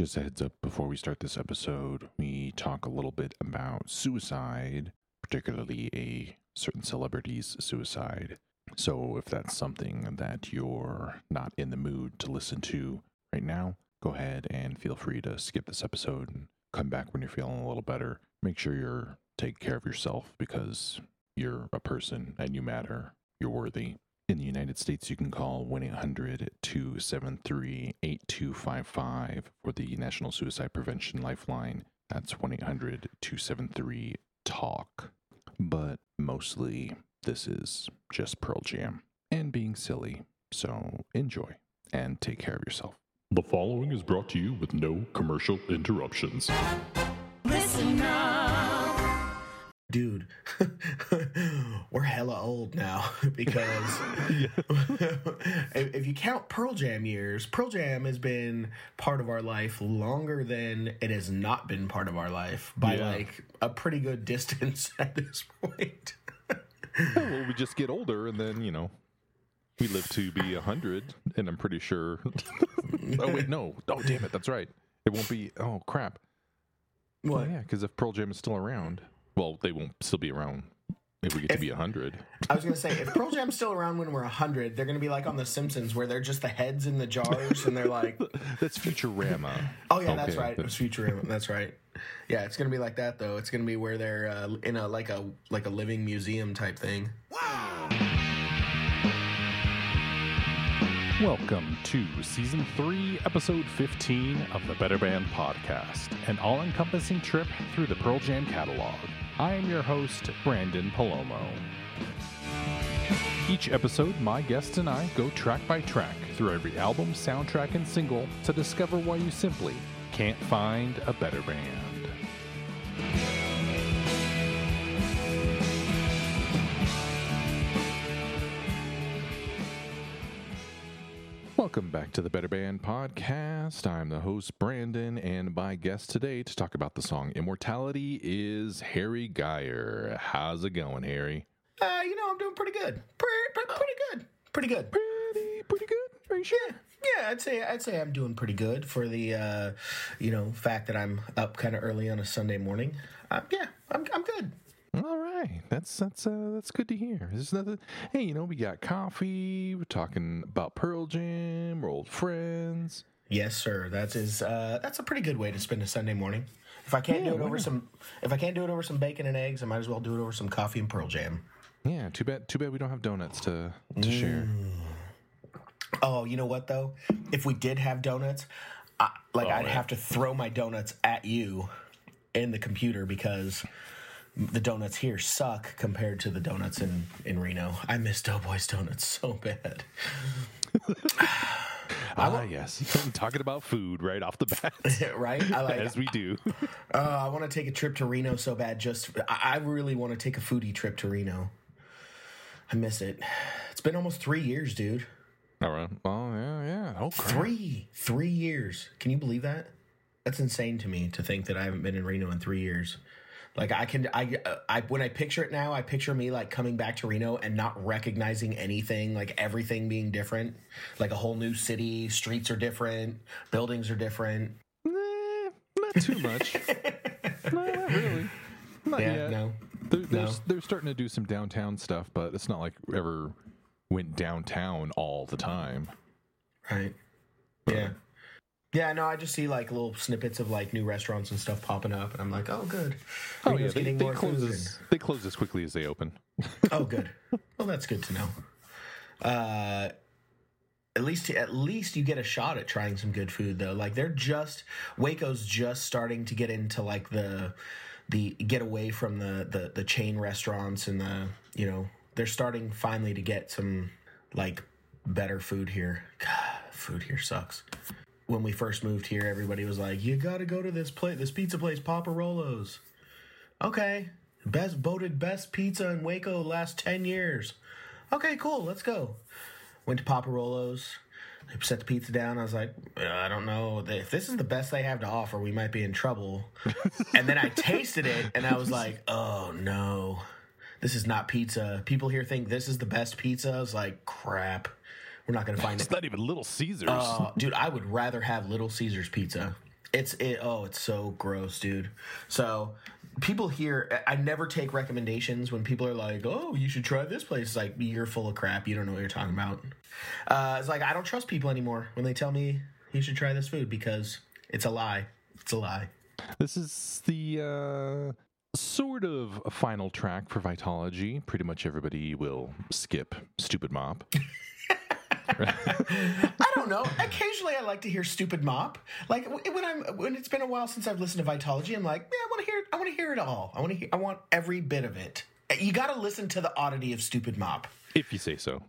Just a heads up before we start this episode, we talk a little bit about suicide, particularly a certain celebrity's suicide. So if that's something that you're not in the mood to listen to right now, go ahead and feel free to skip this episode and come back when you're feeling a little better. Make sure you're taking care of yourself because you're a person and you matter. You're worthy. In the United States, you can call 1 800 273 8255 for the National Suicide Prevention Lifeline. That's 1 800 273 TALK. But mostly, this is just Pearl Jam and being silly. So enjoy and take care of yourself. The following is brought to you with no commercial interruptions. Listen up. Dude, we're hella old now because if you count Pearl Jam years, Pearl Jam has been part of our life longer than it has not been part of our life by Yeah. like a pretty good distance at this point. well, we just get older and then, you know, we live to be 100, and I'm pretty sure. oh, wait, no. Oh, damn it. That's right. It won't be. Oh, crap. Oh, What? yeah, because if Pearl Jam is still around, well, they won't still be around if we get to If- be 100. I was gonna say if Pearl Jam's still around when we're hundred, they're gonna be like on The Simpsons where they're just the heads in the jars and they're like, That's Futurama. Oh yeah, that's right. It was Futurama. That's right. Yeah, it's gonna be like that though. It's gonna be where they're uh, in a like a like a living museum type thing. Welcome to Season 3, Episode 15 of the Better Band Podcast, an all encompassing trip through the Pearl Jam catalog. I am your host, Branden Palomo. Each episode, my guests and I go track by track through every album, soundtrack, and single to discover why you simply can't find a better band. Welcome back to the Better Band Podcast. I'm the host, Branden, and my guest today to talk about the song Immortality is Harry Geyer. How's it going, Harry? Uh, you know, I'm doing pretty good. Pretty, pretty, pretty good. Pretty good. Pretty, pretty good. Are you sure? Yeah, yeah. I'd say I'd say I'm doing pretty good for the uh, you know fact that I'm up kind of early on a Sunday morning. Uh, yeah, I'm I'm good. All right, that's that's uh, that's good to hear. There's nothing. Hey, you know, we got coffee. We're talking about Pearl Jam. We're old friends. Yes, sir. That is uh, that's a pretty good way to spend a Sunday morning. If I can't Yeah, do it over not? some, if I can't do it over some bacon and eggs, I might as well do it over some coffee and Pearl Jam. Yeah, too bad. Too bad we don't have donuts to to share. Oh, you know what though? If we did have donuts, I, like I'd yeah. have to throw my donuts at you in the computer because the donuts here suck compared to the donuts in in Reno. I miss Doughboys donuts so bad. Ah, yes. talking about food right off the bat, right? I like. as we do. Uh, I want to take a trip to Reno so bad. Just I, I really want to take a foodie trip to Reno. I miss it. It's been almost three years, dude. All right. Oh yeah, yeah. Oh, crap. Three, three years. Can you believe that? That's insane to me to think that I haven't been in Reno in three years. Like I can, I, uh, I when I picture it now, I picture me like coming back to Reno and not recognizing anything, like everything being different, like a whole new city. Streets are different, buildings are different. Nah, not too much. no, not really. Not Yeah, yet. no, They're, they're, No. they're starting to do some downtown stuff, but it's not like ever went downtown all the time. right? Yeah, yeah. No, I just see like little snippets of like new restaurants and stuff popping up, and I'm like, oh, good. Oh Reno's yeah, they, they close as, they close as quickly as they open. Oh, good. Well, that's good to know. Uh, at least, at least you get a shot at trying some good food, though. Like they're just Waco's just starting to get into like the the get away from the the the chain restaurants and the you know they're starting finally to get some like better food here. God, food here sucks. When we first moved here, everybody was like, "You got to go to this place, this pizza place, Poppa Rollo's." Okay, best voted best pizza in Waco last ten years. Okay, cool, let's go. Went to Poppa Rollo's. They set the pizza down. I was like, "Uh, I don't know if this is the best they have to offer. We might be in trouble. and then I tasted it, and I was like, Oh no, this is not pizza. People here think this is the best pizza. I was like, Crap, we're not gonna find it. It's not even Little Caesars. Uh, dude, I would rather have Little Caesars pizza. It's it. Oh, it's so gross, dude. So people here, I never take recommendations when people are like, "Oh, you should try this place." It's like you're full of crap. You don't know what you're talking about. Uh, it's like I don't trust people anymore when they tell me you should try this food because it's a lie. It's a lie. This is the uh, sort of final track for Vitalogy. Pretty much everybody will skip Stupid Mop. I don't know. Occasionally, I like to hear "Stupid Mop." Like when I'm when it's been a while since I've listened to Vitalogy, I'm like, yeah, I want to hear. I want to hear it all. I want to hear. I want every bit of it. Eh, you got to listen to the oddity of "Stupid Mop." If you say so.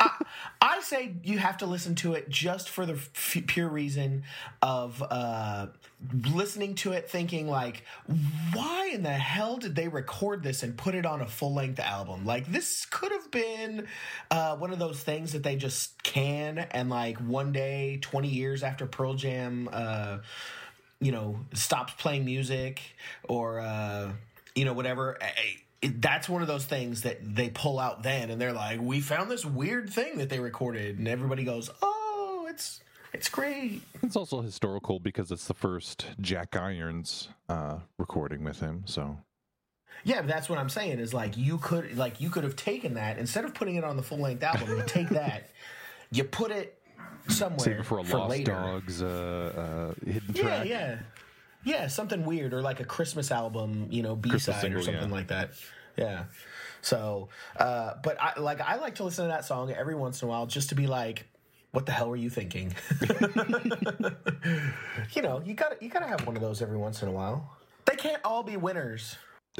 I say you have to listen to it just for the f- pure reason of uh, listening to it, thinking like, why in the hell did they record this and put it on a full length album? Like this could have been uh, one of those things that they just can, and like one day, twenty years after Pearl Jam, uh, you know, stops playing music or uh, you know whatever. It, that's one of those things that they pull out then and they're like we found this weird thing that they recorded. And everybody goes oh it's it's great. It's also historical because it's the first jack irons uh, recording with him so. Yeah that's what i'm saying is like you could like you could have taken that instead of putting it on the full length album you take that you put it somewhere save it for a for lost later. dogs uh, uh, hidden track. yeah yeah something weird or like a christmas album you know b-side or something yeah. like that. Yeah. So uh but i like i like to listen to that song every once in a while just to be like what the hell were you thinking? You know you gotta you gotta have one of those every once in a while. They can't all be winners.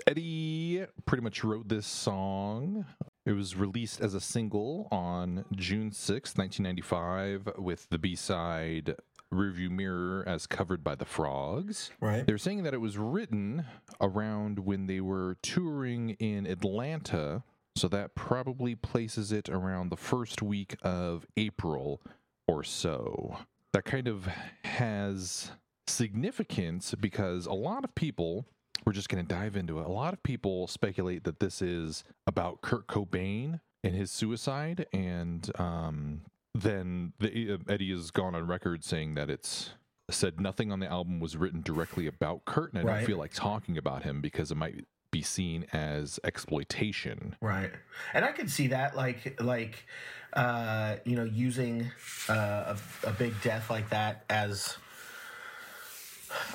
Eddie pretty much wrote this song. It was released as a single on June 6th, 1995, with the B side Rearview Mirror as covered by the Frogs. right They're saying that it was written around when they were touring in Atlanta, so that probably places it around the first week of April or so. That kind of has significance because a lot of people, we're just going to dive into it, a lot of people speculate that this is about Kurt Cobain and his suicide, and um, then the, uh, Eddie has gone on record saying that it's said nothing on the album was written directly about Kurt, and I Right. don't feel like talking about him because it might be seen as exploitation. Right. And I could see that like like uh you know using uh, a, a big death like that as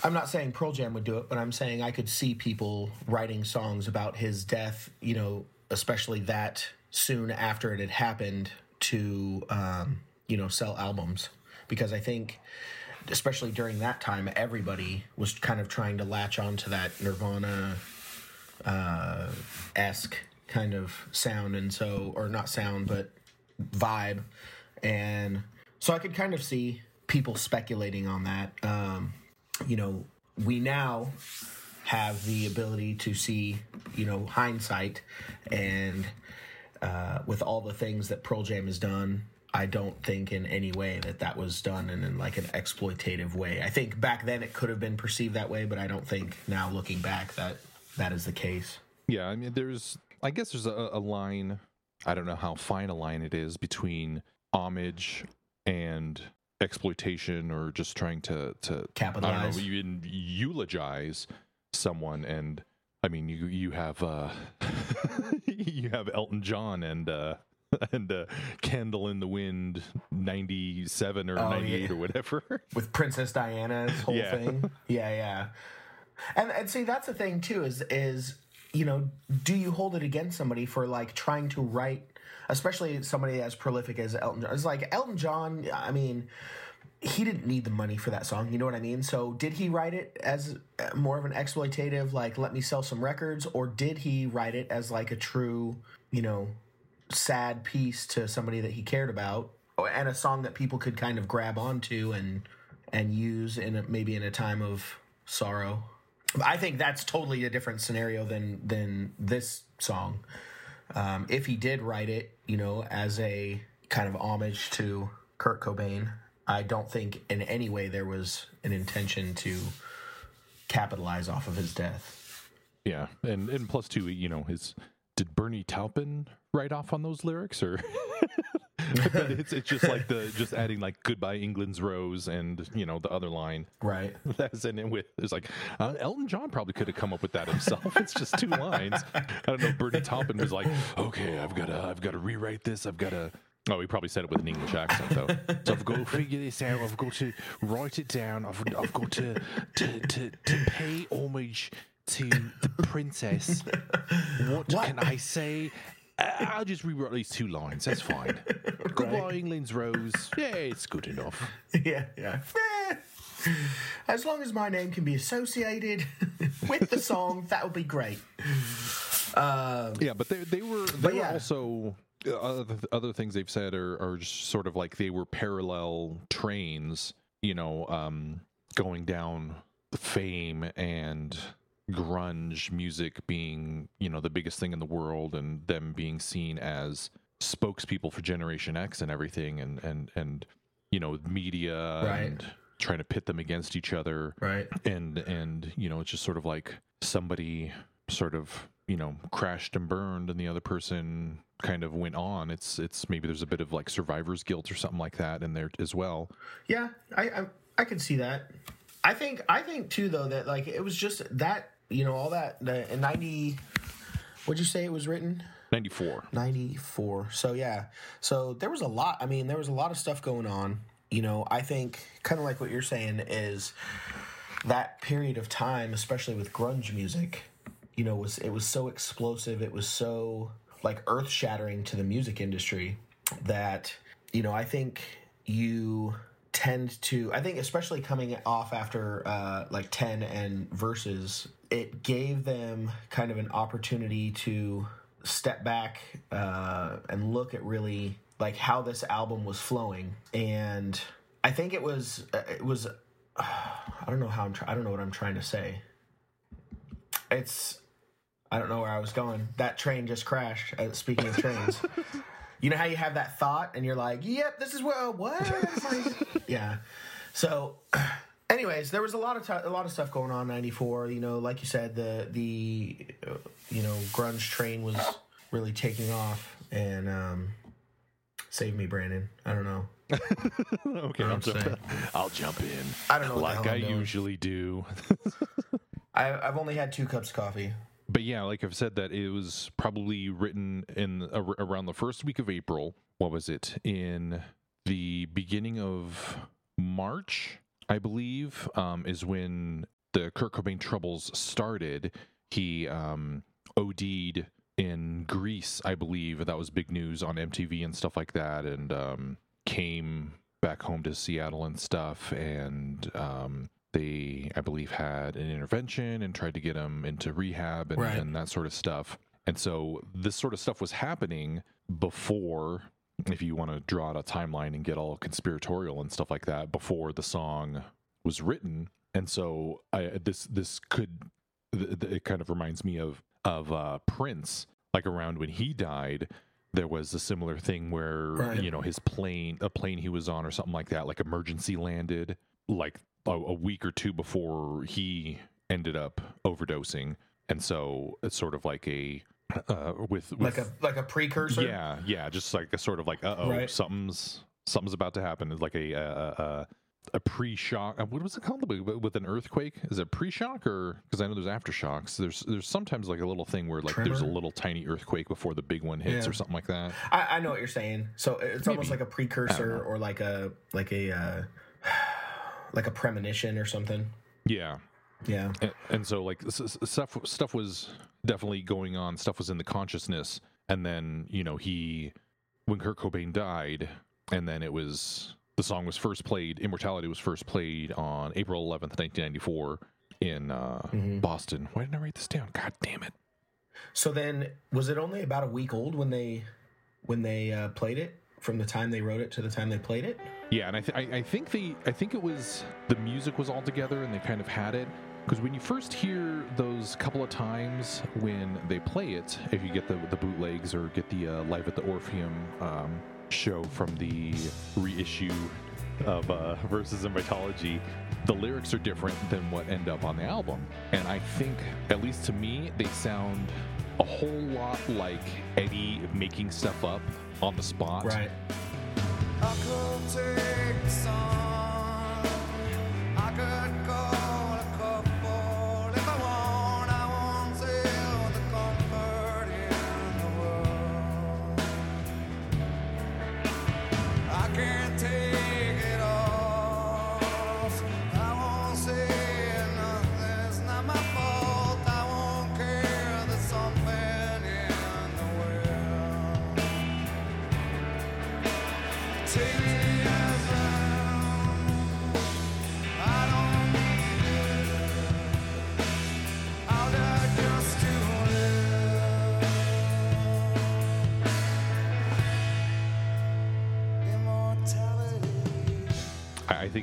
I'm not saying Pearl Jam would do it, but I'm saying I could see people writing songs about his death, you know, especially that soon after it had happened to um, you know, sell albums. Because I think especially during that time everybody was kind of trying to latch onto that Nirvana uh, esque kind of sound, and so or not sound, but vibe, and so I could kind of see people speculating on that. Um, you know, we now have the ability to see, you know, hindsight, and uh, with all the things that Pearl Jam has done. I don't think in any way that that was done in, in like an exploitative way. I think back then it could have been perceived that way, but I don't think now looking back that that is the case. Yeah, I mean, there's, I guess there's a, a line, I don't know how fine a line it is between homage and exploitation or just trying to, to I don't Capitalize. know, even eulogize someone. And I mean, you, you have, uh, you have Elton John and, uh, and uh, Candle in the Wind 97 or Oh, 98 yeah. or whatever. with Princess Diana's whole Yeah. thing. Yeah, yeah. And and see that's the thing too is is you know, do you hold it against somebody for like trying to write especially somebody as prolific as Elton John. It's like Elton John, I mean, he didn't need the money for that song, you know what I mean? So did he write it as uh, more of an exploitative like let me sell some records or did he write it as like a true, you know, sad piece to somebody that he cared about and a song that people could kind of grab onto and and use in a, maybe in a time of sorrow. I think that's totally a different scenario than than this song. Um, if he did write it, you know, as a kind of homage to Kurt Cobain, I don't think in any way there was an intention to capitalize off of his death. Yeah, and and plus two, you know, his did Bernie Taupin write off on those lyrics or but it's it's just like the just adding like goodbye England's rose and you know the other line Right. that's in it with it's like uh, Elton John probably could have come up with that himself. It's just two lines. I don't know. If Bernie Taupin was like, okay, I've got to I've got to rewrite this. I've got to. Oh, he probably said it with an English accent though. So I've got to figure this out. I've got to write it down. I've I've got to to to, to pay homage to the princess. What, What? can I say? Uh, I'll just rewrite these two lines. That's fine. Goodbye, England's rose. Yeah, it's good enough. yeah, yeah. As long as my name can be associated with the song, that would be great. Um, Yeah, but they they were they were yeah. also other other things they've said are are just sort of like they were parallel trains, you know, um, going down the fame and grunge music being you know the biggest thing in the world and them being seen as spokespeople for generation x and everything and and and you know media Right. and trying to pit them against each other right. and and you know it's just sort of like somebody sort of you know crashed and burned and the other person kind of went on it's it's maybe there's a bit of like survivor's guilt or something like that in there as well Yeah, I, I I can see that. I think I think too though that like it was just that you know all that the in ninety. What'd you say it was written? 94 94 so yeah so there was a lot i mean there was a lot of stuff going on you know i think kind of like what you're saying is that period of time especially with grunge music you know was it was so explosive it was so like earth shattering to the music industry that you know i think you tend to i think especially coming off after uh like 10 and Versus it gave them kind of an opportunity to step back uh and look at really like how this album was flowing. And i think it was uh, it was i don't know how i'm try- i don't know what i'm trying to say. It's i don't know where i was going that train just crashed uh, speaking of trains you know how you have that thought and you're like, "Yep, this is where what?" yeah. So, anyways, there was a lot of ti a lot of stuff going on. in '94, you know, like you said, the the uh, you know grunge train was really taking off, and um, save me, Branden. I don't know. okay I'm I'll jump, saying. I'll jump in I don't know what the like hell i I'm doing. usually do I, I've only had two cups of coffee. But yeah like i've said that it was probably written in ar- around the first week of april. What was it? In the beginning of march i believe um, is when the kurt cobain troubles started. He um, od'd in greece i believe. That was big news on mtv and stuff like that and um, came back home to seattle and stuff and um, they i believe had an intervention and tried to get him into rehab and, Right. and that sort of stuff and so this sort of stuff was happening before if you want to draw out a timeline and get all conspiratorial and stuff like that before the song was written and so I, this this could th- th- it kind of reminds me of of uh, Prince like around when he died there was a similar thing where Right. you know his plane a plane he was on or something like that like emergency landed like a, a week or two before he ended up overdosing and so it's sort of like a uh, with, with Like a like a precursor. yeah, yeah, just like a sort of like, uh oh, Right. something's something's about to happen. It's like a a, a, a pre-shock. uh, What was it called with an earthquake? Is it pre-shock or because I know there's aftershocks. There's there's sometimes like a little thing where like there's a little tiny earthquake before the big one hits Yeah. or something like that. I, I know what you're saying. So it's almost like a precursor or like a like a uh, like a premonition or something. Yeah, Yeah. and, and so like s- s- stuff stuff was definitely going on. Stuff was in the consciousness, and then you know he when Kurt Cobain died, and then it was the song was first played. Immortality was first played on April eleventh, nineteen ninety four, in uh, Mhm. Boston. Why didn't I write this down? God damn it! So then, was it only about a week old when they when they uh, played it? From the time they wrote it to the time they played it? Yeah, and I, th- I I think the I think it was the music was all together and they kind of had it because when you first hear those couple of times when they play it, if you get the the bootlegs or get the uh, live at the Orpheum um, show from the reissue of uh, Versus and Vitalogy, the lyrics are different than what end up on the album, and I think at least to me they sound a whole lot like Eddie making stuff up on the spot. Right.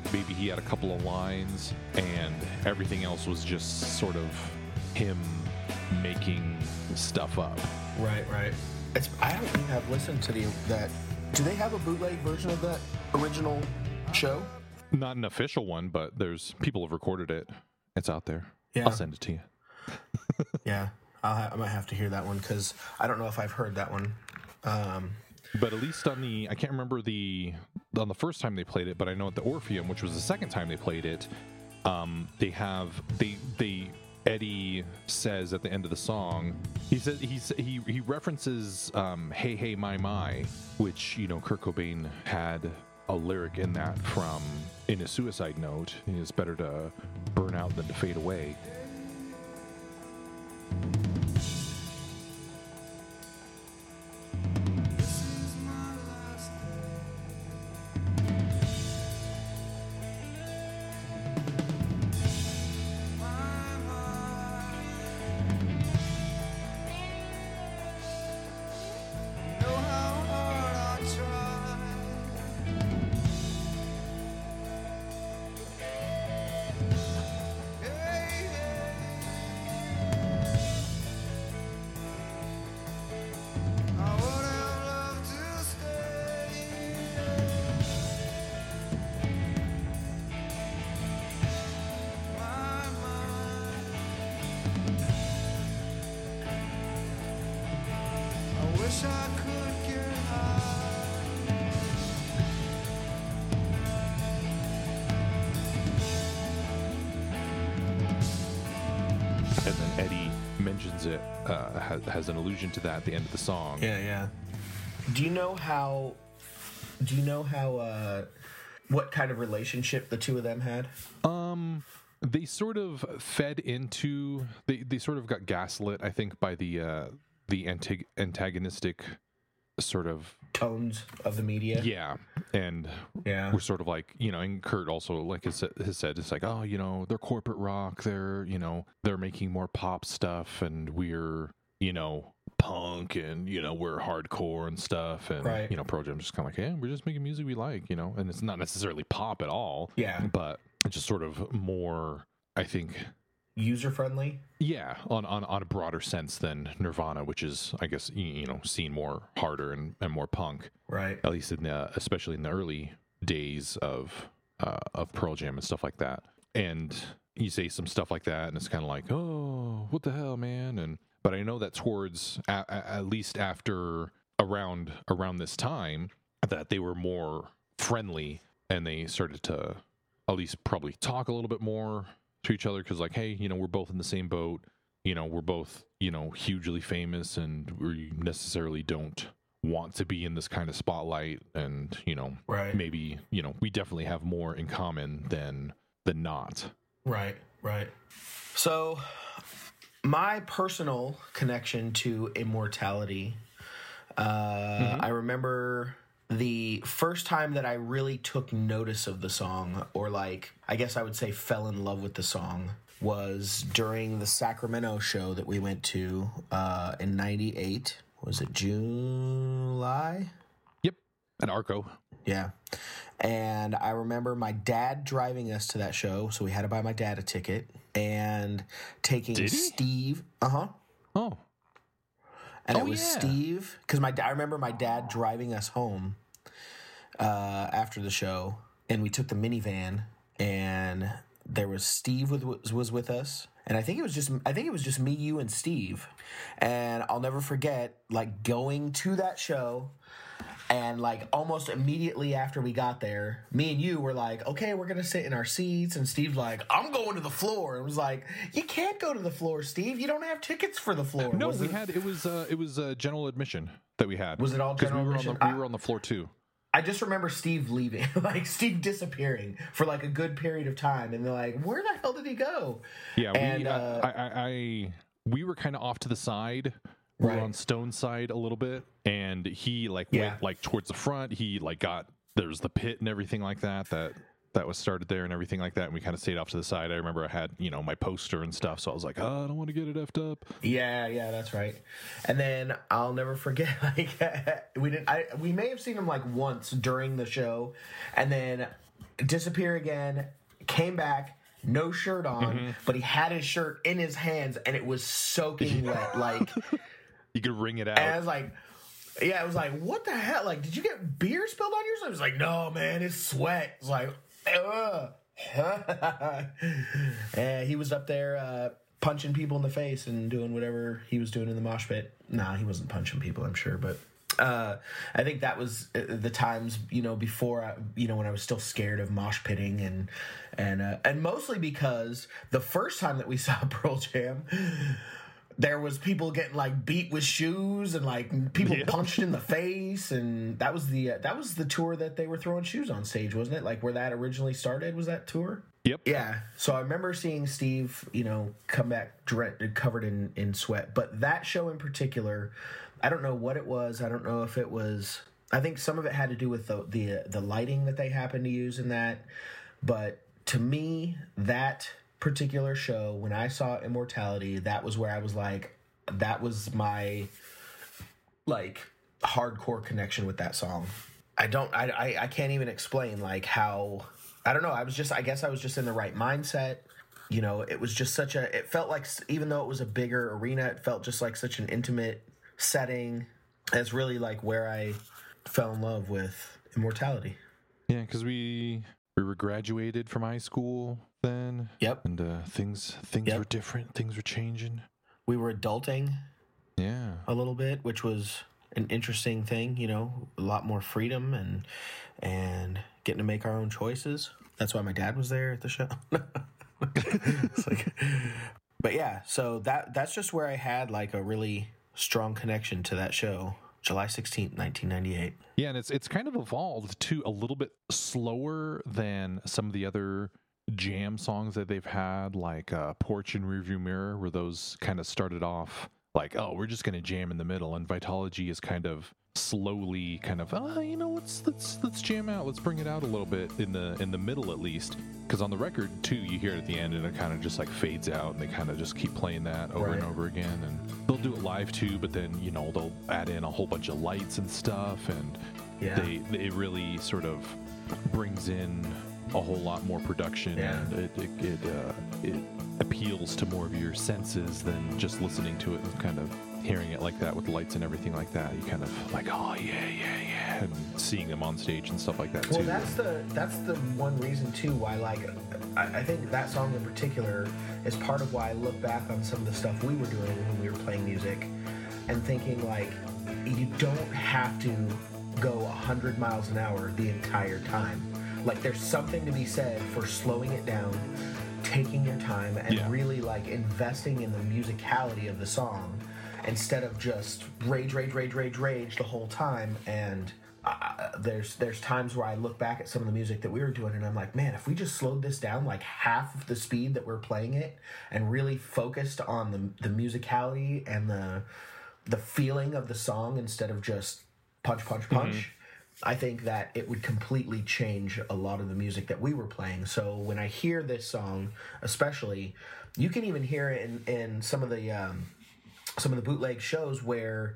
Think maybe he had a couple of lines, and everything else was just sort of him making stuff up. Right, right. It's, I don't think I've listened to the that. Do they have a bootleg version of that original show? Not an official one, but there's people have recorded it. It's out there. Yeah. I'll send it to you. Yeah, I'll ha- I might have to hear that one because I don't know if I've heard that one. Um, But at least on the, I can't remember the on the first time they played it, but I know at the Orpheum, which was the second time they played it, um, they have they they Eddie says at the end of the song, he says he he he references um, "Hey Hey My My," which you know Kurt Cobain had a lyric in that from in his suicide note. It's better to burn out than to fade away. Mentions it, uh, has, has an allusion to that at the end of the song. yeah, yeah. Do you know how? Do you know how? Uh, what kind of relationship the two of them had? Um, they sort of fed into they they sort of got gaslit, I think, by the uh the antig- antagonistic sort of Tones of the media. yeah, and Yeah. we're sort of like you know, and Kurt also like has, said- has said it's like oh you know they're corporate rock, they're you know they're making more pop stuff, and we're you know punk and you know we're hardcore and stuff and Right. you know Pro just kind of like yeah we're just making music we like you know and it's not necessarily pop at all Yeah. but it's just sort of more i think User friendly. yeah on, on on a broader sense than nirvana which is i guess you know seen more harder and, and more punk Right. at least in the especially in the early days of uh, of pearl jam and stuff like that and you say some stuff like that and it's kind of like oh what the hell man and but i know that towards a, a- at least after around around this time that they were more friendly and they started to at least probably talk a little bit more to each other because like hey you know we're both in the same boat you know we're both you know hugely famous and we necessarily don't want to be in this kind of spotlight and you know Right. maybe you know we definitely have more in common than than not Right, right. So, my personal connection to immortality, uh, I remember the first time that I really took notice of the song, or like, I guess I would say fell in love with the song, was during the Sacramento show that we went to uh, in 98. Was it July? yep at arco Yeah. And I remember my dad driving us to that show, so we had to buy my dad a ticket and taking Steve. Uh huh. oh And Oh, it was yeah. Steve because my I remember my dad driving us home uh, after the show, and we took the minivan, and there was Steve was was with us, and I think it was just I think it was just me, you, and Steve. And I'll never forget like going to that show. And like almost immediately after we got there, me and you were like, "Okay, we're gonna sit in our seats." And Steve's like, "I'm going to the floor." And it was like, "You can't go to the floor, Steve. You don't have tickets for the floor." No, Was we it- had it was uh, it was uh, general admission that we had. Was it all general we were admission? On the, we were on the floor too. I just remember Steve leaving, like Steve disappearing for like a good period of time, and they're like, "Where the hell did he go?" Yeah, we And, uh, uh, I, I, I we were kind of off to the side. We Right. were on Stone's side a little bit, and he like Yeah. went like towards the front. He like got there was the pit and everything like that that that was started there and everything like that. And we kind of stayed off to the side. I remember I had you know my poster and stuff, so I was like, oh, I don't want to get it effed up. Yeah, yeah, that's right. And then I'll never forget, like we didn't. I we may have seen him like once during the show, and then disappear again. Came back, no shirt on, mm-hmm. but he had his shirt in his hands, and it was soaking wet. Like, You could wring it out. and I was like. Yeah, it was like, what the hell? Like, did you get beer spilled on yourself? It was like, no, man, it's sweat. It's like. and he was up there uh, punching people in the face and doing whatever he was doing in the mosh pit. Nah, he wasn't punching people, I'm sure, but uh, I think that was uh, the times you know before I, you know when I was still scared of mosh pitting and and uh, and mostly because the first time that we saw Pearl Jam. There was people getting like beat with shoes and like people Yeah. punched in the face, and that was the uh, that was the tour that they were throwing shoes on stage, wasn't it? Like where that originally started was that tour. Yep. Yeah. So I remember seeing Steve, you know, come back covered in, in sweat. But that show in particular, I don't know what it was. I don't know if it was. I think some of it had to do with the the, the lighting that they happened to use in that. But to me, that particular show, when I saw Immortality, that was where I was like, that was my like hardcore connection with that song. I don't I, I I can't even explain like how I don't know, I was just I guess I was just in the right mindset. You know, it was just such a it felt like even though it was a bigger arena, it felt just like such an intimate setting. It's really like where I fell in love with immortality. Yeah, because we we were graduated from high school then. Yep. And uh, things things Yep. were different. Things were changing. We were adulting Yeah. a little bit, which was an interesting thing, you know, a lot more freedom and and getting to make our own choices. That's why my dad was there at the show. It's like- but yeah, so that that's just where I had like a really strong connection to that show. July 16th, 1998. Yeah, and it's it's kind of evolved to a little bit slower than some of the other jam songs that they've had, like uh, "Porch" and "Rearview Mirror," where those kind of started off like, "Oh, we're just going to jam in the middle," and Vitalogy is kind of slowly, kind of, "Oh, you know, let's let's let's jam out, let's bring it out a little bit in the in the middle at least," because on the record too, you hear it at the end, and it kind of just like fades out, and they kind of just keep playing that over and over again, and they'll do it live too, but then you know they'll add in a whole bunch of lights and stuff, and Yeah. they it really sort of brings in a whole lot more production Yeah. and it it it, uh, it appeals to more of your senses than just listening to it and kind of hearing it like that with lights and everything like that you kind of like oh yeah yeah yeah and seeing them on stage and stuff like that Well, too that's the that's the one reason too why like I, I think that song in particular is part of why I look back on some of the stuff we were doing when we were playing music and thinking like you don't have to go 100 miles an hour the entire time. Like there's something to be said for slowing it down, taking your time and Yeah. really like investing in the musicality of the song instead of just rage rage rage rage rage the whole time and uh, there's there's times where I look back at some of the music that we were doing and I'm like, man, if we just slowed this down like half of the speed that we're playing it and really focused on the the musicality and the the feeling of the song instead of just punch punch punch. I think that it would completely change a lot of the music that we were playing. So when I hear this song, especially, you can even hear it in, in some of the um, some of the bootleg shows where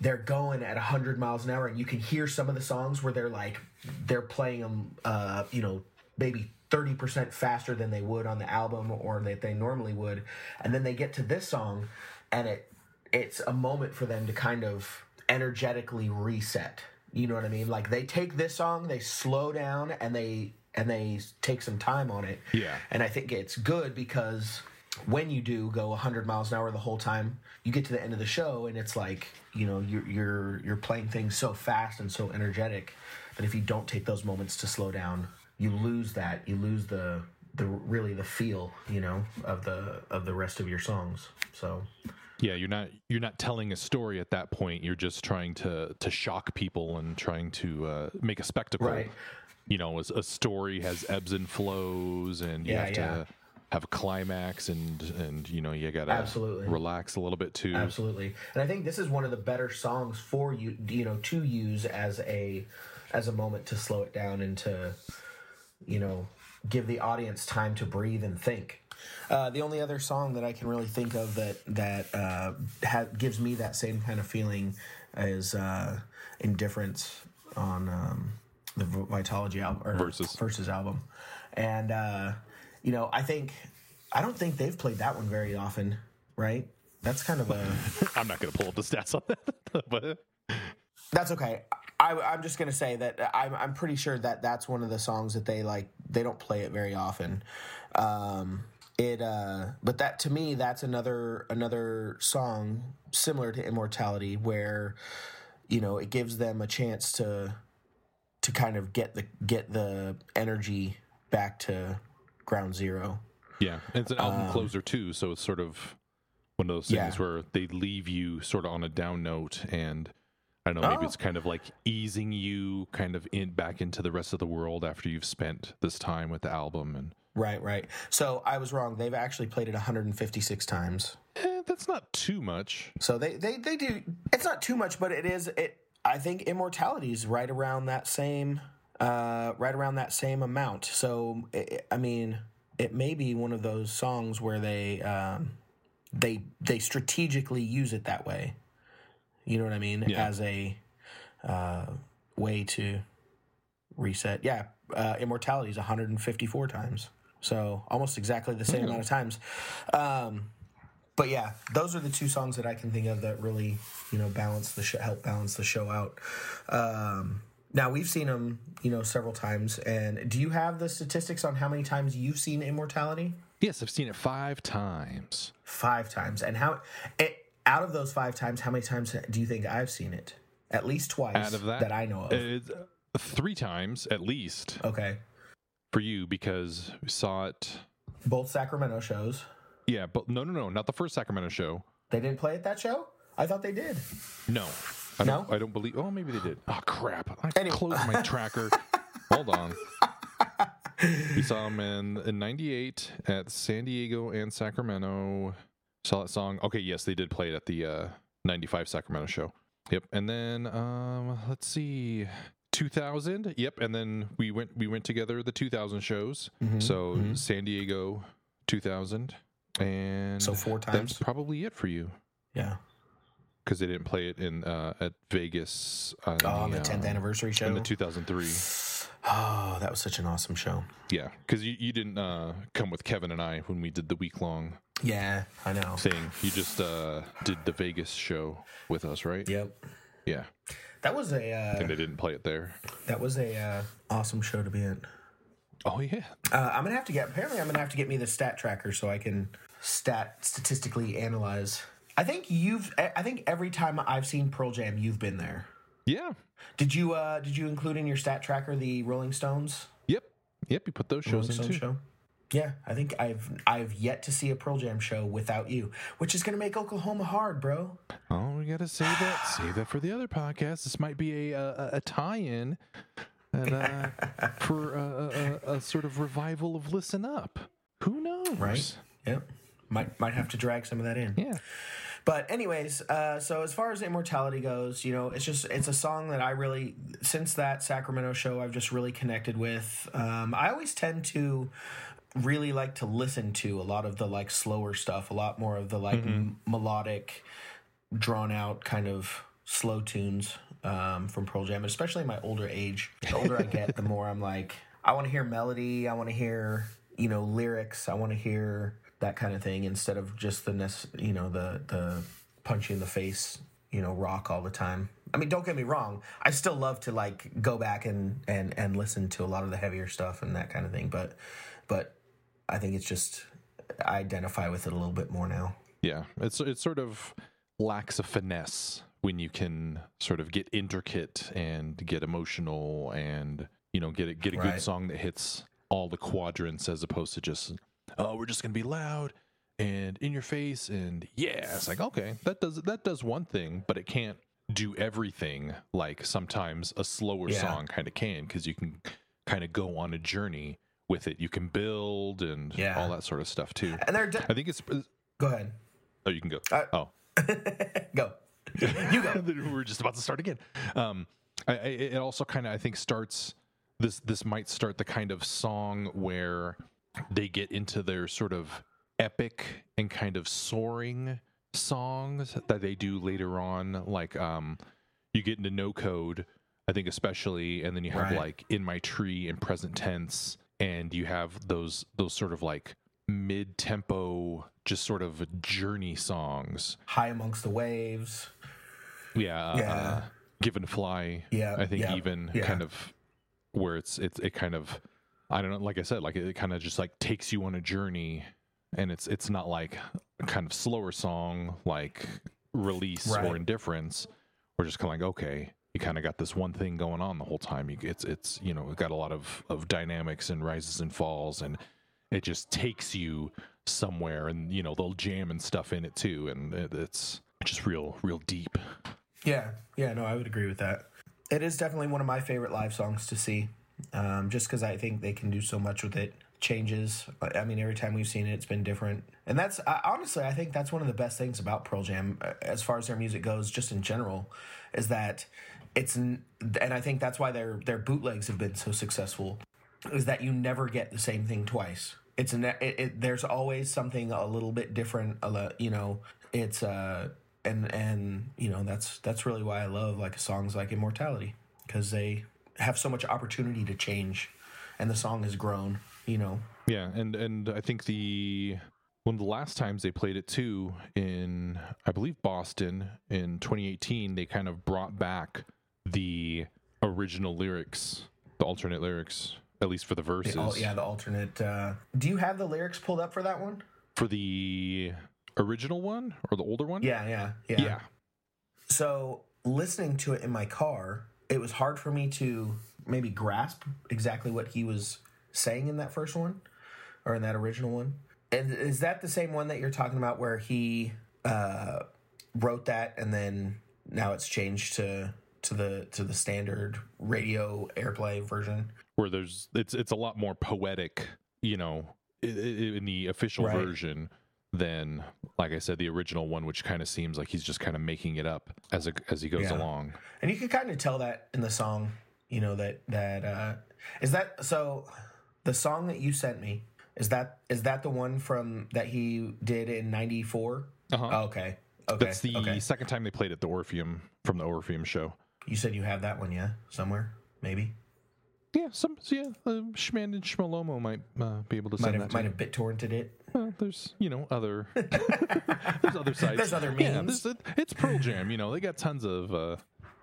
they're going at 100 miles an hour and you can hear some of the songs where they're like they're playing them uh you know maybe 30% faster than they would on the album or that they normally would and then they get to this song and it it's a moment for them to kind of energetically reset you know what i mean like they take this song they slow down and they and they take some time on it Yeah. and I think it's good because when you do go 100 miles an hour the whole time, you get to the end of the show and it's like you know you're you're you're playing things so fast and so energetic that if you don't take those moments to slow down, you lose that. You lose the the really the feel you know of the of the rest of your songs. So Yeah, you're not you're not telling a story at that point. You're just trying to to shock people and trying to uh, make a spectacle. Right. You know, a, a story has ebbs and flows, and you Yeah, have yeah. to have a climax, and and you know you gotta Absolutely. relax a little bit too. Absolutely. And I think this is one of the better songs for you, you know, to use as a as a moment to slow it down and to you know, give the audience time to breathe and think. Uh, the only other song that I can really think of that that uh, ha- gives me that same kind of feeling is uh, "Indifference" on um, the Vitalogy album or Versus. Versus album, and uh, you know, I think I don't think they've played that one very often, right? That's kind of a I'm not gonna pull up the stats on that, but that's okay. I, I'm just gonna say that I'm I'm pretty sure that that's one of the songs that they like. They don't play it very often. Um, it uh, but that to me that's another another song similar to Immortality where you know it gives them a chance to to kind of get the get the energy back to ground zero. yeah, and it's an album closer too, so it's sort of one of those things Um, Yeah. where they leave you sort of on a down note, and I don't know, maybe Oh. it's kind of like easing you kind of in back into the rest of the world after you've spent this time with the album, and Right, right. So I was wrong. They've actually played it 156 times. eh, that's not too much. So they, they they do. It's not too much, but it is. It. I think Immortality is right around that same. Uh, right around that same amount. So it, I mean, it may be one of those songs where they um, they they strategically use it that way. You know what I mean? Yeah. As a uh, way to reset. Yeah, uh, Immortality is 154 times. So almost exactly the same amount of times. Um, but yeah, those are the two songs that I can think of that really, you know, balance the show, help balance the show out. Um, now we've seen them, you know, several times. And do you have the statistics on how many times you've seen Immortality? Yes, I've seen it five times. Five times. And how? It, out of those five times, how many times do you think I've seen it? At least twice. Out of that, that I know of. uh, three times at least okay. For you because we saw it. Both Sacramento shows. Yeah, but no, no, no, not the first Sacramento show. They didn't play at that show. I thought they did. No, I don't. No? I don't believe. Oh, maybe they did. Oh crap! I Anyway. closed my tracker. Hold on. We saw them in in '98 at San Diego and Sacramento. Saw that song. Okay, yes, they did play it at the uh, '95 Sacramento show. Yep, and then um, let's see, 2000. Yep, and then we went we went together the 2000 shows. Mm-hmm. So San Diego, 2000, and So four That's times. probably it for you Yeah. because they didn't play it in uh, at Vegas on, Oh, on the 10th uh, anniversary show. in the 2003. Oh, that was such an awesome show. Yeah, because you, you didn't uh, come with Kevin and I when we did the week long Yeah, I know. thing. You just uh, did the Vegas show with us, right? Yep. Yeah, That was a uh, and they didn't play it there. that was a uh, awesome show to be in. Oh yeah, Uh, I'm gonna have to get. Apparently, I'm gonna have to get me the stat tracker so I can stat statistically analyze. I think you've. I think every time I've seen Pearl Jam, you've been there. yeah, Did you? uh Did you include in your stat tracker the Rolling Stones? yep, yep. You put those shows Rolling in Stones too. show. Yeah, I think I've I've yet to see a Pearl Jam show without you, which is gonna make Oklahoma hard, bro. Oh, we gotta save that. Save that for the other podcast. This might be a a, a tie-in, and, uh, for a, a, a sort of revival of Listen Up. Who knows? Right? Yep. Might might have to drag some of that in. Yeah. But anyways, uh, so as far as immortality goes, you know, it's just it's a song that I really since that Sacramento show I've just really connected with. Um, I always tend to really like to listen to a lot of the like slower stuff, a lot more of the like m- melodic, drawn out kind of slow tunes um, from Pearl Jam, especially in my older age. The older I get, the more I'm like, I want to hear melody, I want to hear you know lyrics, I want to hear that kind of thing instead of just the nec- you know the the punch you in the face you know rock all the time. I mean, don't get me wrong, I still love to like go back and and and listen to a lot of the heavier stuff and that kind of thing, but but I think it's just I identify with it a little bit more now. Yeah, it's it sort of lacks a finesse when you can sort of get intricate and get emotional and you know get a, get a Right. good song that hits all the quadrants as opposed to just oh we're just gonna be loud and in your face and yeah it's like okay that does that does one thing but it can't do everything like sometimes a slower Yeah. song kind of can because you can kind of go on a journey with it you can build and Yeah. all that sort of stuff too And they're de- i think it's go ahead, oh you can go Uh, oh go. You go. we're just about to start again. Um, I, I, it also kind of I think starts this. This might start the kind of song where they get into their sort of epic and kind of soaring songs that they do later on. Like um, you get into No Code, I think especially, and then you have Right. like In My Tree and Present Tense, and you have those those sort of like mid tempo, just sort of journey songs. High amongst the waves. Yeah, Yeah. Uh, Given to Fly. Yeah, I think yeah, even yeah. kind of where it's it's it kind of I don't know. Like I said, like it kind of just like takes you on a journey, and it's it's not like a kind of slower song like release Right. or indifference. We're just kind of like okay, you kind of got this one thing going on the whole time. You, it's it's you know it got a lot of of dynamics and rises and falls, and it just takes you somewhere, and you know they'll jam and stuff in it too, and it, it's just real real deep. Yeah, yeah, no, I would agree with that. It is definitely one of my favorite live songs to see, um, just because I think they can do so much with it. Changes. I mean, every time we've seen it, it's been different, and that's I, honestly, I think that's one of the best things about Pearl Jam, uh, as far as their music goes, just in general, is that it's, and I think that's why their their bootlegs have been so successful, is that you never get the same thing twice. It's ne- it, it, there's always something a little bit different. You know, it's uh and and you know that's that's really why I love like songs like Immortality because they have so much opportunity to change, and the song has grown. You know, Yeah, and and I think the one of the last times they played it too in I believe Boston in 2018, they kind of brought back the original lyrics, the alternate lyrics, at least for the verses. oh yeah, the alternate. Uh, do you have the lyrics pulled up for that one? For the original one or the older one? Yeah, yeah, yeah. Yeah. So listening to it in my car, it was hard for me to maybe grasp exactly what he was saying in that first one or in that original one. And is that the same one that you're talking about where he uh, wrote that and then now it's changed to to the to the standard radio airplay version? Where there's it's it's a lot more poetic, you know, in the official Right. version than like I said the original one which kind of seems like he's just kind of making it up as a, as he goes Yeah. along. And you can kind of tell that in the song, you know that that uh is that so the song that you sent me is that is that the one from that he did in 94? Uh-huh. Oh, okay. Okay. That's the okay. second time they played at the Orpheum from the Orpheum show. You said you have that one, yeah? Somewhere? Maybe. Yeah, some yeah, uh, Schman and Schmalomo might uh, be able to Might have that. might have bit torrented it. Well, there's you know other there's other sites. There's other Yeah, means. there's it's Pearl Jam. You know they got tons of uh,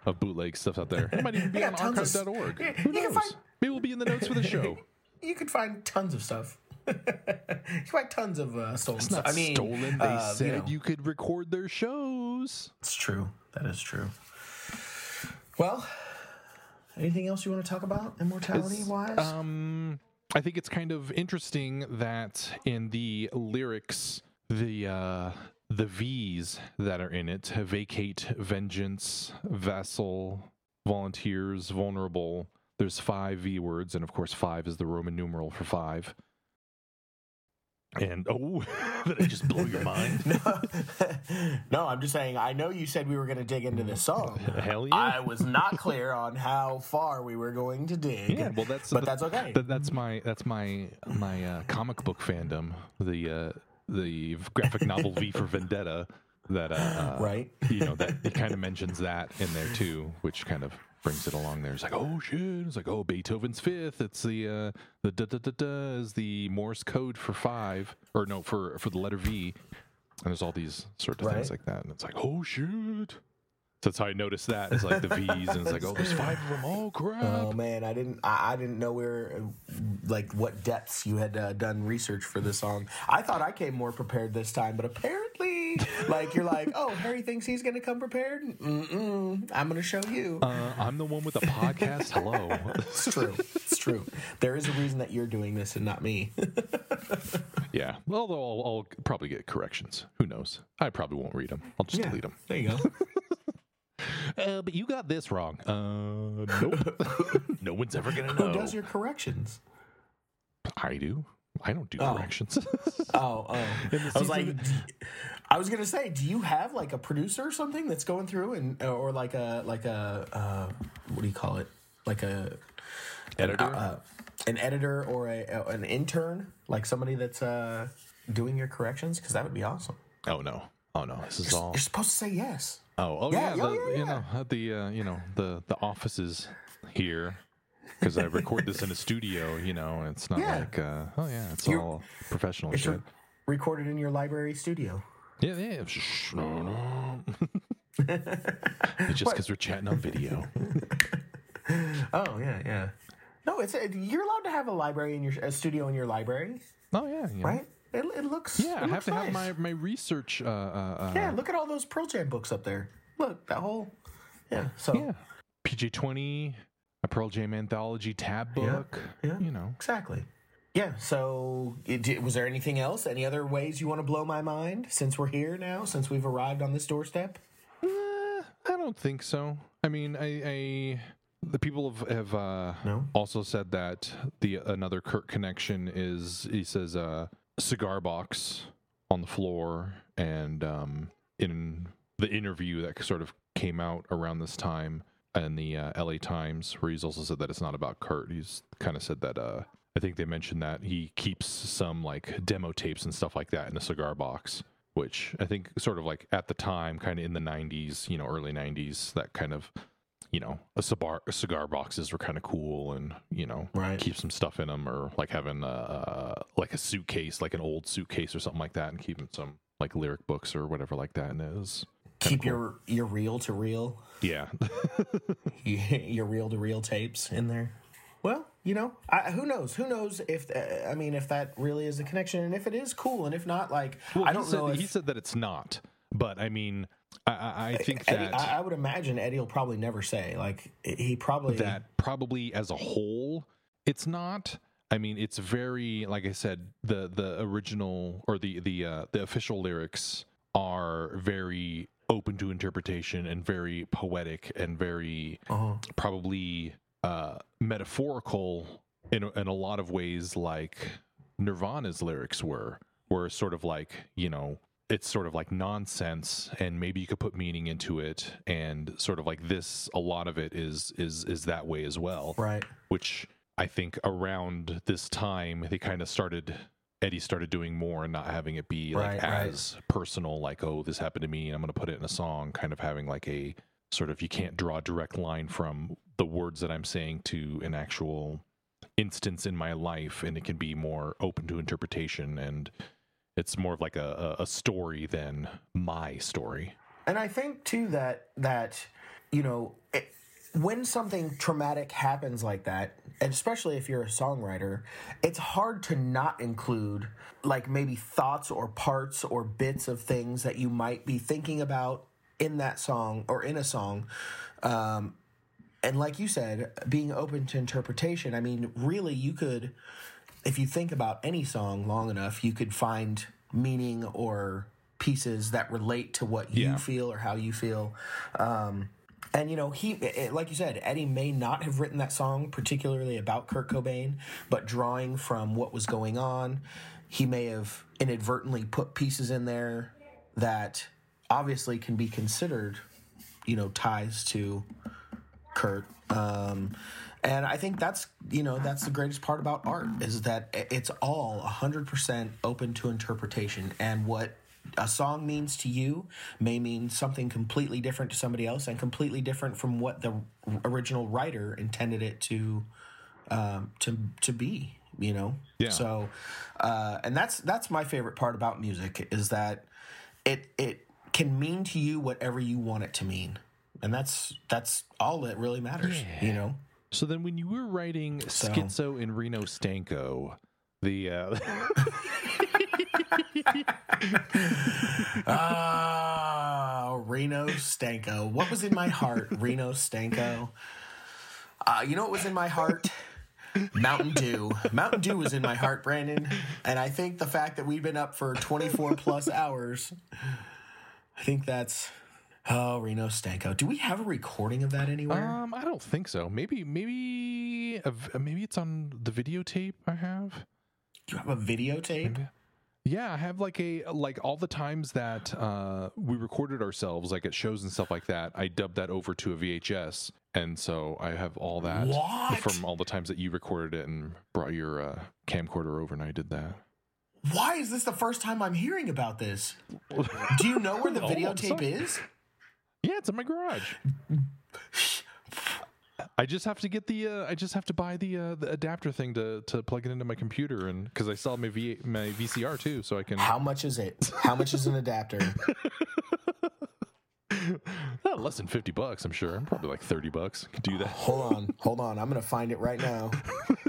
of bootleg stuff out there. It might even be on tons of archive.org. Who you knows? find- Maybe we'll be in the notes for the show. You could find tons of stuff. you can find tons of uh, stolen It's stuff. not I mean, stolen. They uh, said you, know, you could record their shows. it's true. That is true. Well, anything else you want to talk about immortality wise? Um, I think it's kind of interesting that in the lyrics, the uh, the V's that are in it vacate, vengeance, vassal, volunteers, vulnerable. There's five V words, and of course, five is the Roman numeral for five. And oh, did I just blow your mind? no, no, I'm just saying. I know you said we were going to dig into this song. Hell yeah. I was not clear on how far we were going to dig. Yeah, well, that's but that's okay. That, that's my that's my my uh, comic book fandom. The uh, the graphic novel V for Vendetta. That uh, uh, Right. You know that it kind of mentions that in there too, which kind of brings it along. There, it's like oh shit, it's like oh Beethoven's fifth. It's the uh, the da da da da is the Morse code for five, or no for for the letter V. And there's all these sort of things like that, and it's like oh shit. So that's how I noticed that. It's like the V's, and it's like, oh, there's five of them. Oh crap! Oh man, I didn't. I, I didn't know where, like, what depths you had uh, done research for this song. I thought I came more prepared this time, but apparently, like, you're like, oh, Harry thinks he's gonna come prepared. Mm-mm, I'm gonna show you. uh, I'm the one with the podcast. Hello. it's true. It's true. There is a reason that you're doing this and not me. yeah. Although I'll, I'll probably get corrections. Who knows? I probably won't read them. I'll just delete them. There you go. Uh, but you got this wrong. Uh, nope. no one's ever gonna know. Who does your corrections? I do. I don't do Oh. corrections. Oh, oh. I was like, I was gonna say, do you have like a producer or something that's going through and or like a like a uh, what do you call it? Like a Editor. uh, an editor or a, an intern, like somebody that's uh, doing your corrections, because that would be awesome. oh no. Oh no. This is all. You're supposed to say yes. Oh, oh Yeah, yeah. yeah, the, yeah, You know uh, the uh, you know the the office is here because I record this in a studio. You know, and it's not Yeah. like uh, oh yeah, it's You're- all professional It's shit. re- recorded in your library studio. Yeah, yeah. Shh, no, no. it's just because we're chatting on video. Oh yeah, yeah. No, it's a, you're allowed to have a library in your a studio in your library, Oh yeah, know. right? It, it looks Yeah, it I have to have my my research. Uh, uh, uh, Yeah, look at all those Pearl Jam books up there. Look, that whole yeah. So yeah. PJ twenty, a Pearl Jam anthology tab book. yeah. You know. exactly. Yeah. So, it, was there anything else? Any other ways you want to blow my mind since we're here now? Since we've arrived on this doorstep? Eh, I don't think so. I mean, I, I the people have, have uh, No? also said that the another Kurt connection is he says uh, cigar box on the floor, and um, in the interview that sort of came out around this time in the uh, L.A. Times, where he's also said that it's not about Kurt. He's kind of said that. Uh, I think they mentioned that he keeps some like demo tapes and stuff like that in a cigar box which I think sort of like at the time, kind of in the 90s, you know, early 90s, that kind of, you know, a cigar, cigar boxes were kind of cool and, you know, Right. keep some stuff in them or like having a, uh, like a suitcase, like an old suitcase or something like that and keeping some like lyric books or whatever like that. And it was, Keep your your reel to reel, yeah. your reel to reel tapes in there. Well, you know, I, who knows? Who knows if uh, I mean if that really is a connection, and if it is cool, and if not, like well, I don't said, know. If, he said that it's not, but I mean, I, I, think Eddie, that. I, I would imagine Eddie will probably never say. Like he probably that probably as a whole it's not i mean it's very like i said the the original or the the uh, the official lyrics are very open to interpretation and very poetic and very Uh-huh. probably uh metaphorical in in a lot of ways like nirvana's lyrics were were sort of like you know it's sort of like nonsense and maybe you could put meaning into it and sort of like this a lot of it is is is that way as well right. which i think around this time they kind of started eddie started doing more and not having it be like Right, right. as personal like oh this happened to me and i'm going to put it in a song kind of having like a sort of you can't draw a direct line from the words that i'm saying to an actual instance in my life and it can be more open to interpretation and it's more of like a, a, story than my story And I think too that that you know it, when something traumatic happens like that, and especially if you're a songwriter, it's hard to not include like maybe thoughts or parts or bits of things that you might be thinking about in that song or in a song. Um, and like you said, being open to interpretation. I mean, really, you could if you think about any song long enough, you could find meaning or pieces that relate to what you Yeah. feel or how you feel. Um, and you know, he, like you said, Eddie may not have written that song particularly about Kurt Cobain, but drawing from what was going on, he may have inadvertently put pieces in there that obviously can be considered, you know, ties to Kurt. Um, and I think that's you know that's the greatest part about art is that it's all hundred percent open to interpretation, and what a song means to you may mean something completely different to somebody else, and completely different from what the original writer intended it to um, to to be. You know, Yeah. So, uh, and that's that's my favorite part about music is that it it can mean to you whatever you want it to mean and that's that's all that really matters. You know. So then, when you were writing So- Schizo in Reno Stanko, the uh, Ah, Reno Stanko. What was in my heart? Reno Stanko. Uh, you know what was in my heart? Mountain Dew. Mountain Dew was in my heart, Branden. And I think the fact that we've been up for 24 plus hours, I think that's. Oh, Reno Stanko. Do we have a recording of that anywhere? um, I don't think so. Maybe, maybe, maybe it's on the videotape I have. Do you have a videotape? Yeah, I have like a like all the times that uh, we recorded ourselves, like at shows and stuff like that. I dubbed that over to a VHS, and so I have all that What? from all the times that you recorded it and brought your uh, camcorder over, and I did that. Why is this the first time I'm hearing about this? Do you know where the videotape is? Yeah, it's in my garage. I just have to get the. Uh, I just have to buy the uh, the adapter thing to to plug it into my computer, and because I have my v, my VCR too, so I can. How much is it? How much is an adapter? Uh, less than fifty bucks, I'm sure. I'm Probably like thirty bucks. Could do that. Hold on, hold on. I'm gonna find it right now.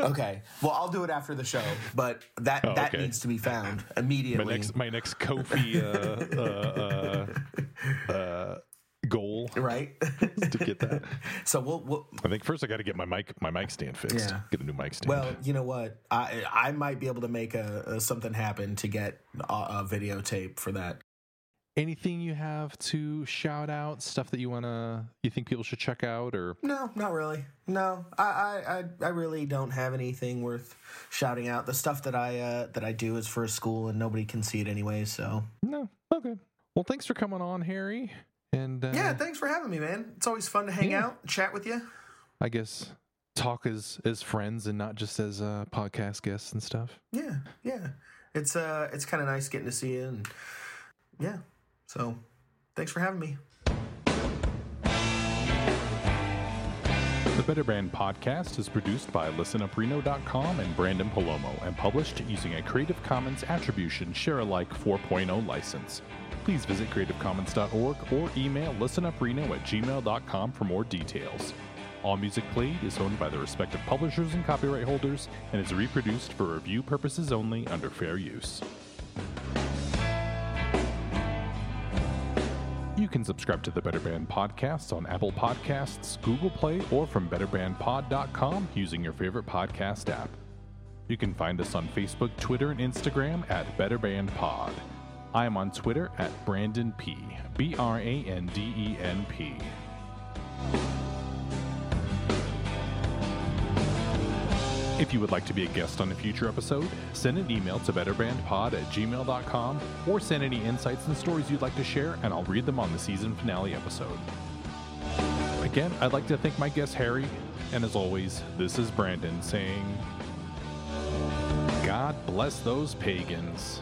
Okay. Well, I'll do it after the show, but that Oh, that okay. needs to be found immediately. My next my next Ko-fi uh, uh, uh, uh, goal right. to get that. so we'll, we'll. I think first I got to get my mic my mic stand fixed. Yeah. Get a new mic stand. Well, you know what? I I might be able to make a, a something happen to get a, a videotape for that. Anything you have to shout out? Stuff that you wanna you think people should check out, or No, not really. No, I, I, I, I really don't have anything worth shouting out. The stuff that I uh, that I do is for a school, and nobody can see it anyway. So no? Okay. Well, thanks for coming on, Harry. And uh, yeah, thanks for having me, man. It's always fun to hang Yeah. out, chat with you. I guess talk as as friends and not just as uh, podcast guests and stuff. Yeah, yeah. It's uh, it's kind of nice getting to see you, and yeah. So, thanks for having me. The Better Band podcast is produced by listenupreno.com and Branden Palomo and published using a Creative Commons Attribution Share Alike 4.0 license. Please visit creativecommons.org or email listenupreno at gmail.com for more details. All music played is owned by the respective publishers and copyright holders and is reproduced for review purposes only under fair use. You can subscribe to the Better Band Podcast on Apple Podcasts, Google Play, or from betterbandpod.com using your favorite podcast app. You can find us on Facebook, Twitter, and Instagram at Better Band Pod. I am on Twitter at Branden P. B R A N D E N P. If you would like to be a guest on a future episode, send an email to betterbandpod at gmail.com or send any insights and stories you'd like to share, and I'll read them on the season finale episode. Again, I'd like to thank my guest Harry, and as always, this is Branden saying, God bless those pagans.